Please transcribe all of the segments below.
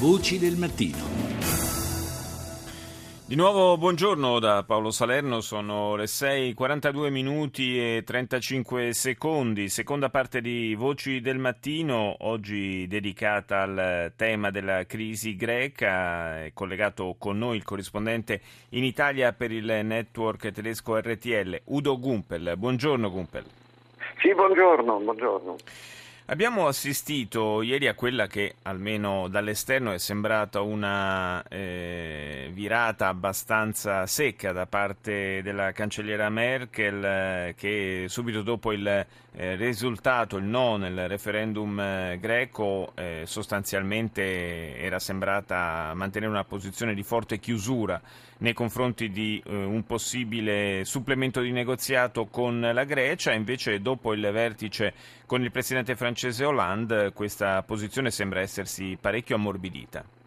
Voci del mattino. Di nuovo buongiorno da Paolo Salerno, sono le 6:42 minuti e 35 secondi, seconda parte di Voci del Mattino, oggi dedicata al tema della crisi greca, è collegato con noi il corrispondente in Italia per il network tedesco RTL, Udo Gumpel. Buongiorno Gumpel. Sì, buongiorno, buongiorno. Abbiamo assistito ieri a quella che almeno dall'esterno è sembrata una eh, virata abbastanza secca da parte della cancelliera Merkel eh, che subito dopo il eh, risultato, il no nel referendum eh, greco, eh, sostanzialmente era sembrata mantenere una posizione di forte chiusura nei confronti di eh, un possibile supplemento di negoziato con la Grecia, invece dopo il vertice con il presidente francese Hollande questa posizione sembra essersi parecchio ammorbidita.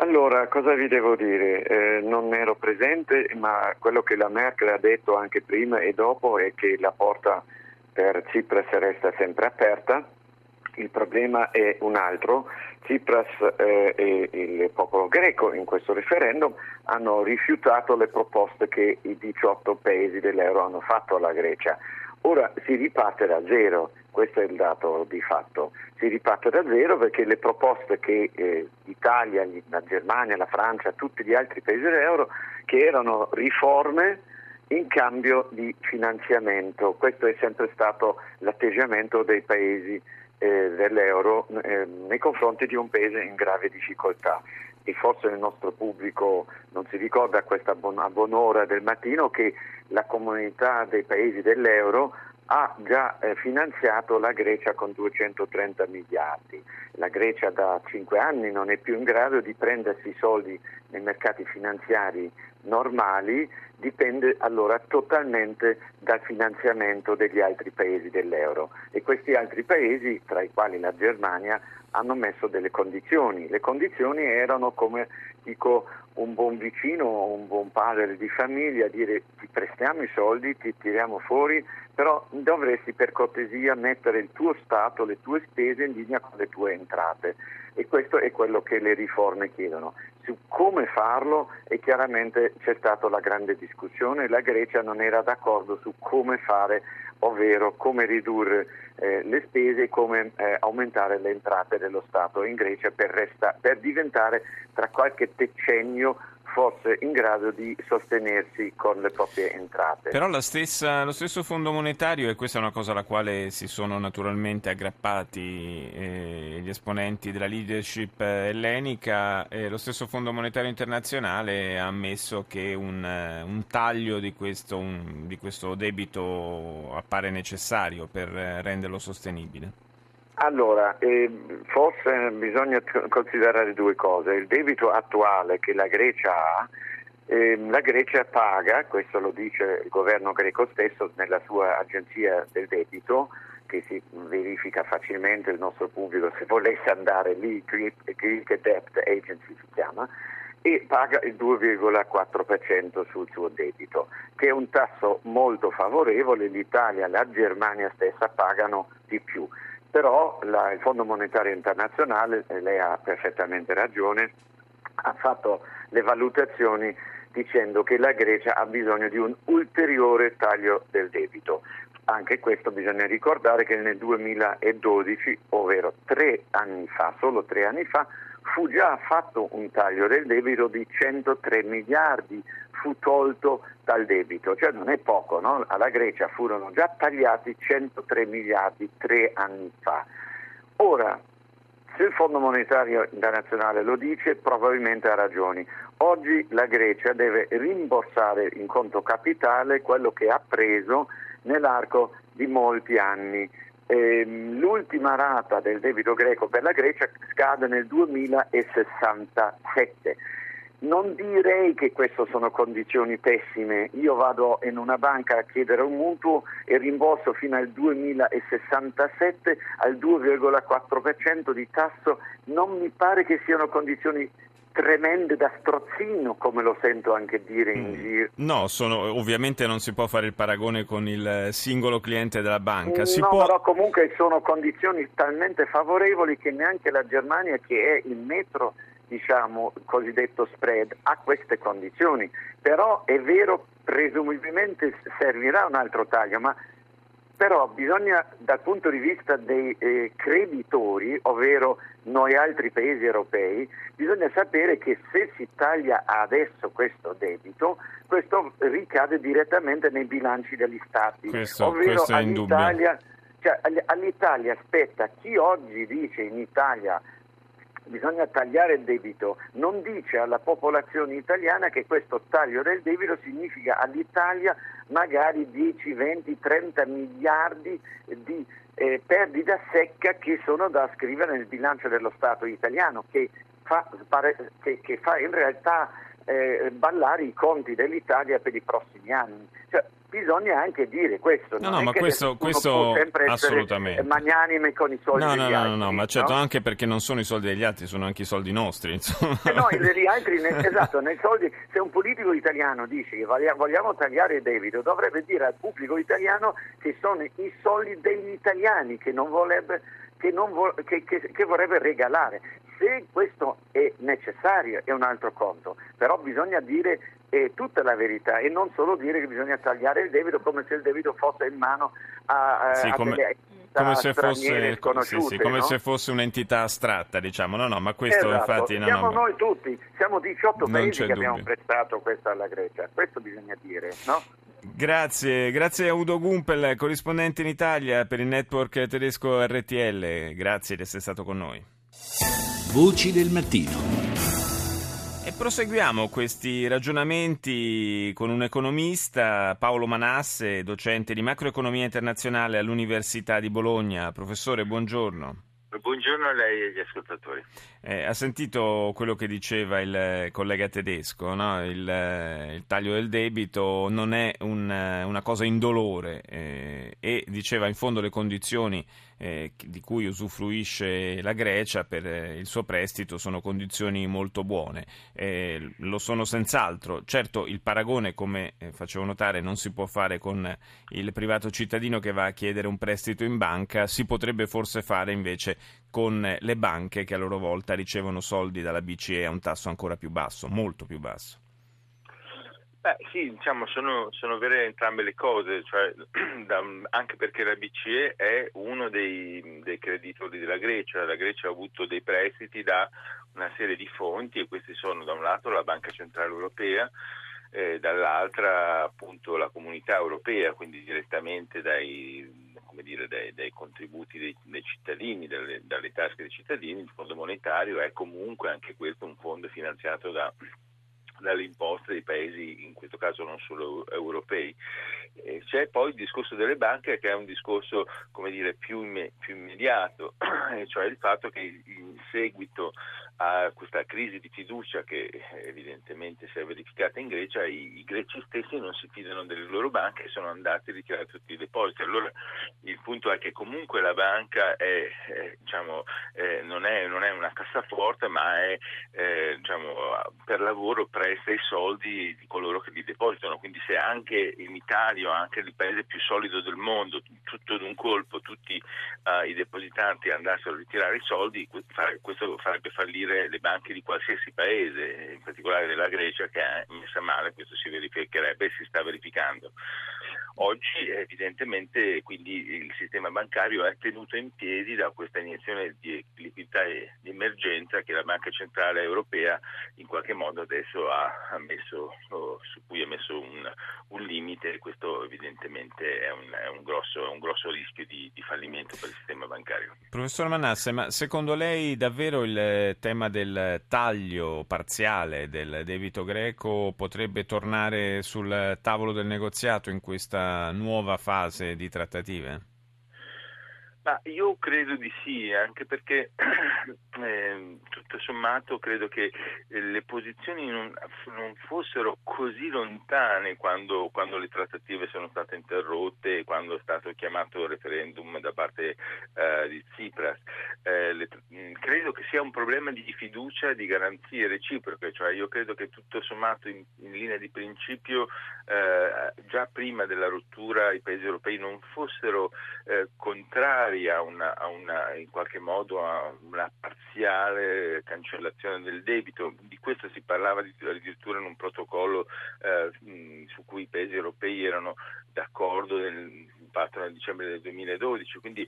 Allora, cosa vi devo dire? Eh, non ero presente, ma quello che la Merkel ha detto anche prima e dopo è che la porta per Tsipras resta sempre aperta. Il problema è un altro. Tsipras eh, e il popolo greco in questo referendum hanno rifiutato le proposte che i 18 paesi dell'euro hanno fatto alla Grecia. Ora si riparte da zero, questo è il dato di fatto, si riparte da zero perché le proposte che eh, l'Italia, la Germania, la Francia, tutti gli altri paesi dell'euro, che erano riforme in cambio di finanziamento, questo è sempre stato l'atteggiamento dei paesi eh, dell'euro eh, nei confronti di un paese in grave difficoltà. E forse il nostro pubblico non si ricorda a questa buona, buon'ora del mattino che la comunità dei paesi dell'euro ha già eh, finanziato la Grecia con 230 miliardi. La Grecia da cinque anni non è più in grado di prendersi i soldi nei mercati finanziari normali, dipende allora totalmente dal finanziamento degli altri paesi dell'euro e questi altri paesi, tra i quali la Germania, hanno messo delle condizioni. Le condizioni erano come dico un buon vicino, un buon padre di famiglia, dire ti prestiamo i soldi, ti tiriamo fuori, però dovresti per cortesia mettere il tuo Stato, le tue spese in linea con le tue entrate e questo è quello che le riforme chiedono. Su come farlo e chiaramente c'è stata la grande discussione, la Grecia non era d'accordo su come fare ovvero come ridurre eh, le spese e come eh, aumentare le entrate dello Stato in Grecia per, resta- per diventare tra qualche decennio fosse in grado di sostenersi con le proprie entrate. Però stessa, lo stesso Fondo Monetario, e questa è una cosa alla quale si sono naturalmente aggrappati eh, gli esponenti della leadership ellenica, eh, lo stesso Fondo Monetario Internazionale ha ammesso che un, un taglio di questo, un, di questo debito appare necessario per renderlo sostenibile. Allora, eh, forse bisogna considerare due cose. Il debito attuale che la Grecia ha, eh, la Grecia paga, questo lo dice il governo greco stesso nella sua agenzia del debito, che si verifica facilmente il nostro pubblico se volesse andare lì, Greek Debt Agency si chiama, e paga il 2,4% sul suo debito, che è un tasso molto favorevole, l'Italia e la Germania stessa pagano di più però la, il Fondo Monetario Internazionale, e lei ha perfettamente ragione, ha fatto le valutazioni dicendo che la Grecia ha bisogno di un ulteriore taglio del debito. Anche questo bisogna ricordare che nel 2012, ovvero tre anni fa, solo tre anni fa, fu già fatto un taglio del debito di 103 miliardi, fu tolto dal debito, cioè non è poco, no? alla Grecia furono già tagliati 103 miliardi tre anni fa. Ora, se il Fondo Monetario Internazionale lo dice, probabilmente ha ragioni. Oggi la Grecia deve rimborsare in conto capitale quello che ha preso nell'arco di molti anni Ehm, l'ultima rata del debito greco per la Grecia scade nel 2067. Non direi che queste sono condizioni pessime. Io vado in una banca a chiedere un mutuo e rimborso fino al 2067 al 2,4% di tasso. Non mi pare che siano condizioni tremende da strozzino, come lo sento anche dire in mm. giro. No, sono, ovviamente non si può fare il paragone con il singolo cliente della banca. Si no, può... però comunque sono condizioni talmente favorevoli che neanche la Germania, che è il metro diciamo, cosiddetto spread, ha queste condizioni. Però è vero, presumibilmente servirà un altro taglio, ma però bisogna dal punto di vista dei eh, creditori, ovvero noi altri paesi europei, bisogna sapere che se si taglia adesso questo debito, questo ricade direttamente nei bilanci degli stati, questo, ovvero questo all'Italia, cioè, all'Italia spetta chi oggi dice in Italia bisogna tagliare il debito, non dice alla popolazione italiana che questo taglio del debito significa all'Italia magari 10, 20, 30 miliardi di eh, perdita secca che sono da scrivere nel bilancio dello Stato italiano, che fa, che, che fa in realtà eh, ballare i conti dell'Italia per i prossimi anni. Cioè, bisogna anche dire questo. No, no, ma questo, questo assolutamente. magnanime con i soldi no, no, degli no, altri. No, no, ma certo, no? anche perché non sono i soldi degli altri, sono anche i soldi nostri. Insomma. Eh no, gli altri, nel, esatto, nei soldi, se un politico italiano dice che vogliamo tagliare il debito, dovrebbe dire al pubblico italiano che sono i soldi degli italiani che, non vorrebbe, che, non vo- che, che vorrebbe regalare. Se questo è necessario è un altro conto, però bisogna dire eh, tutta la verità e non solo dire che bisogna tagliare il debito come se il debito fosse in mano a, a, sì, come... delle come se, fosse, sì, sì, come no? se fosse un'entità astratta, diciamo. No, no, ma questo esatto. infatti... No, siamo no, noi tutti, siamo 18 paesi che dubbio. abbiamo prestato questo alla Grecia, questo bisogna dire, no? Grazie, grazie a Udo Gumpel, corrispondente in Italia per il network tedesco RTL. Grazie di essere stato con noi. Voci del mattino. E proseguiamo questi ragionamenti con un economista, Paolo Manasse, docente di macroeconomia internazionale all'Università di Bologna. Professore, buongiorno. Buongiorno a lei e agli ascoltatori. Eh, ha sentito quello che diceva il collega tedesco, no? il, il, taglio del debito non è un, una cosa indolore eh, e diceva in fondo le condizioni eh, di cui usufruisce la Grecia per eh, il suo prestito sono condizioni molto buone. Eh, lo sono senz'altro. Certo il paragone, come eh, facevo notare, non si può fare con il privato cittadino che va a chiedere un prestito in banca, si potrebbe forse fare invece con le banche che a loro volta ricevono soldi dalla BCE a un tasso ancora più basso, molto più basso. Beh, sì, diciamo, sono, sono, vere entrambe le cose, cioè, da, anche perché la BCE è uno dei, dei, creditori della Grecia, la Grecia ha avuto dei prestiti da una serie di fonti e questi sono da un lato la Banca Centrale Europea, eh, dall'altra appunto la comunità europea, quindi direttamente dai, dire, dai, dai contributi dei, dei cittadini, dalle, dalle tasche dei cittadini, il Fondo Monetario è comunque anche questo un fondo finanziato da dalle imposte dei paesi, in questo caso non solo europei. C'è poi il discorso delle banche che è un discorso dire, più, imme- più immediato, cioè il fatto che in seguito a questa crisi di fiducia che evidentemente si è verificata in Grecia, i, i, greci stessi non si fidano delle loro banche e sono andati a ritirare tutti i depositi. Allora il punto è che comunque la banca è, è, diciamo, eh, non, è, non, è, una cassaforte, ma è eh, diciamo, per lavoro presta i soldi di coloro che li depositano. Quindi se anche in Italia, anche il paese più solido del mondo, tutto d'un colpo tutti uh, i depositanti andassero a ritirare i soldi, questo farebbe fallire le banche di qualsiasi paese, in particolare della Grecia che è messa male, questo si verificherebbe e si sta verificando. Oggi evidentemente quindi il sistema bancario è tenuto in piedi da questa iniezione di liquidità di emergenza che la Banca Centrale Europea in qualche modo adesso ha, messo, su cui ha messo un, un limite e questo evidentemente è un, è un, grosso, è un grosso, rischio di, di, fallimento per il sistema bancario. Professor Manasse, ma secondo lei davvero il tema del taglio parziale del debito greco potrebbe tornare sul tavolo del negoziato in questa nuova fase di trattative? Ma io credo di sì, anche perché eh, tutto sommato credo che eh, le posizioni non, non fossero così lontane quando, quando, le trattative sono state interrotte e quando è stato chiamato il referendum da parte eh, di Tsipras. Eh, le, mm, credo che sia un problema di fiducia e di garanzie reciproche, cioè io credo che tutto sommato in, in linea di principio eh, già prima della rottura i paesi europei non fossero eh, contrari a una, a una, in qualche modo a una parziale cancellazione del debito. Di questo si parlava addirittura in un protocollo eh, su cui i paesi europei erano d'accordo nel, fatto nel dicembre del 2012, quindi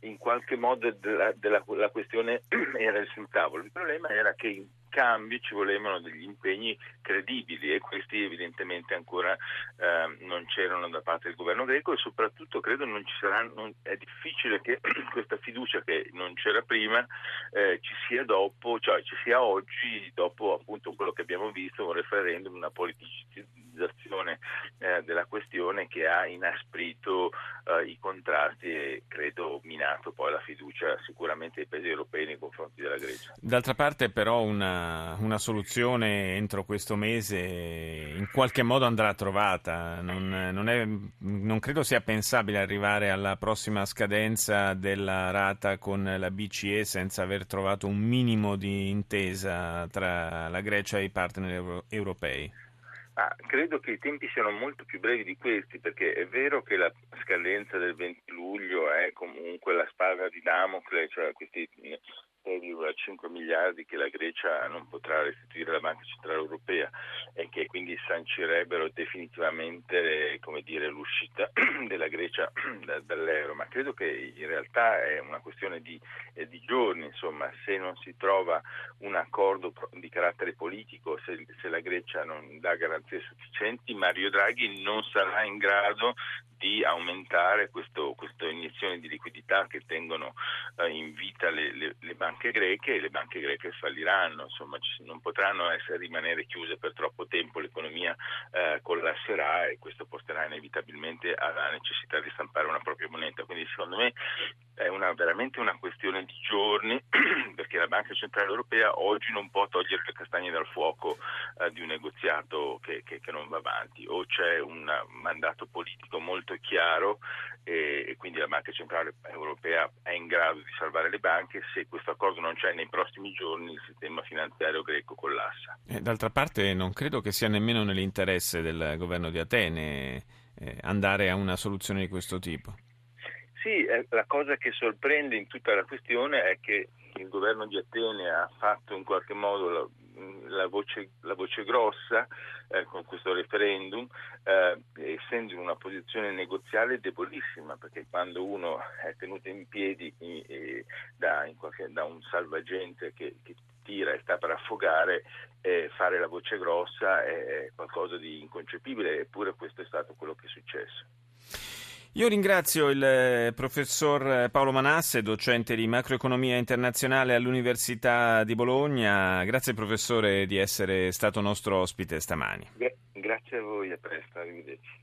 in qualche modo della, della, la questione era sul tavolo. Il problema era che in cambio ci volevano degli impegni credibili e questi evidentemente ancora eh, non c'erano da parte del governo greco e soprattutto credo non ci saranno, è difficile che questa fiducia che non c'era prima eh, ci sia dopo, cioè ci sia oggi dopo appunto quello che abbiamo visto, un referendum, una politicizzazione eh, della questione che ha inasprito eh, i contrasti e credo minato poi la fiducia sicuramente dei paesi europei nei confronti della Grecia. D'altra parte però una una, soluzione entro questo mese in qualche modo andrà trovata. Non, non, è, non, credo sia pensabile arrivare alla prossima scadenza della rata con la BCE senza aver trovato un minimo di intesa tra la Grecia e i partner euro, europei. Ah, credo che i tempi siano molto più brevi di questi perché è vero che la scadenza del 20 luglio è comunque la spada di Damocle, cioè questi 6,5 miliardi che la Grecia non potrà restituire alla Banca Centrale Europea e che quindi sancirebbero definitivamente dire, l'uscita della Grecia dall'euro, ma credo che in realtà è una questione di, eh, di giorni, insomma, se non si trova un accordo di carattere politico, se, se la Grecia non dà garanzie sufficienti, Mario Draghi non sarà in grado di aumentare questo, queste iniezioni di liquidità che tengono eh, in vita le, le, le, banche greche e le banche greche falliranno, insomma non potranno essere, rimanere chiuse per troppo tempo, l'economia eh, collasserà e questo porterà inevitabilmente alla necessità di stampare una propria moneta. Quindi secondo me è una, veramente una questione di giorni perché la Banca Centrale Europea oggi non può togliere le castagne dal fuoco eh, di un negoziato che, che, che, non va avanti o c'è un mandato politico molto chiaro e, e, quindi la Banca Centrale Europea è in grado di salvare le banche se questo accordo non c'è nei prossimi giorni il sistema finanziario greco collassa. Eh, d'altra parte non credo che sia nemmeno nell'interesse del governo di Atene eh, andare a una soluzione di questo tipo. Sì, eh, la cosa che sorprende in tutta la questione è che il governo di Atene ha fatto in qualche modo la, la, voce, la voce, grossa eh, con questo referendum, eh, essendo in una posizione negoziale debolissima, perché quando uno è tenuto in piedi eh, da, in qualche, da, un salvagente che, che tira e sta per affogare, eh, fare la voce grossa è qualcosa di inconcepibile, eppure questo è stato quello che è successo. Io ringrazio il eh, professor Paolo Manasse, docente di macroeconomia internazionale all'Università di Bologna. Grazie professore di essere stato nostro ospite stamani. Grazie a voi, a presto, arrivederci.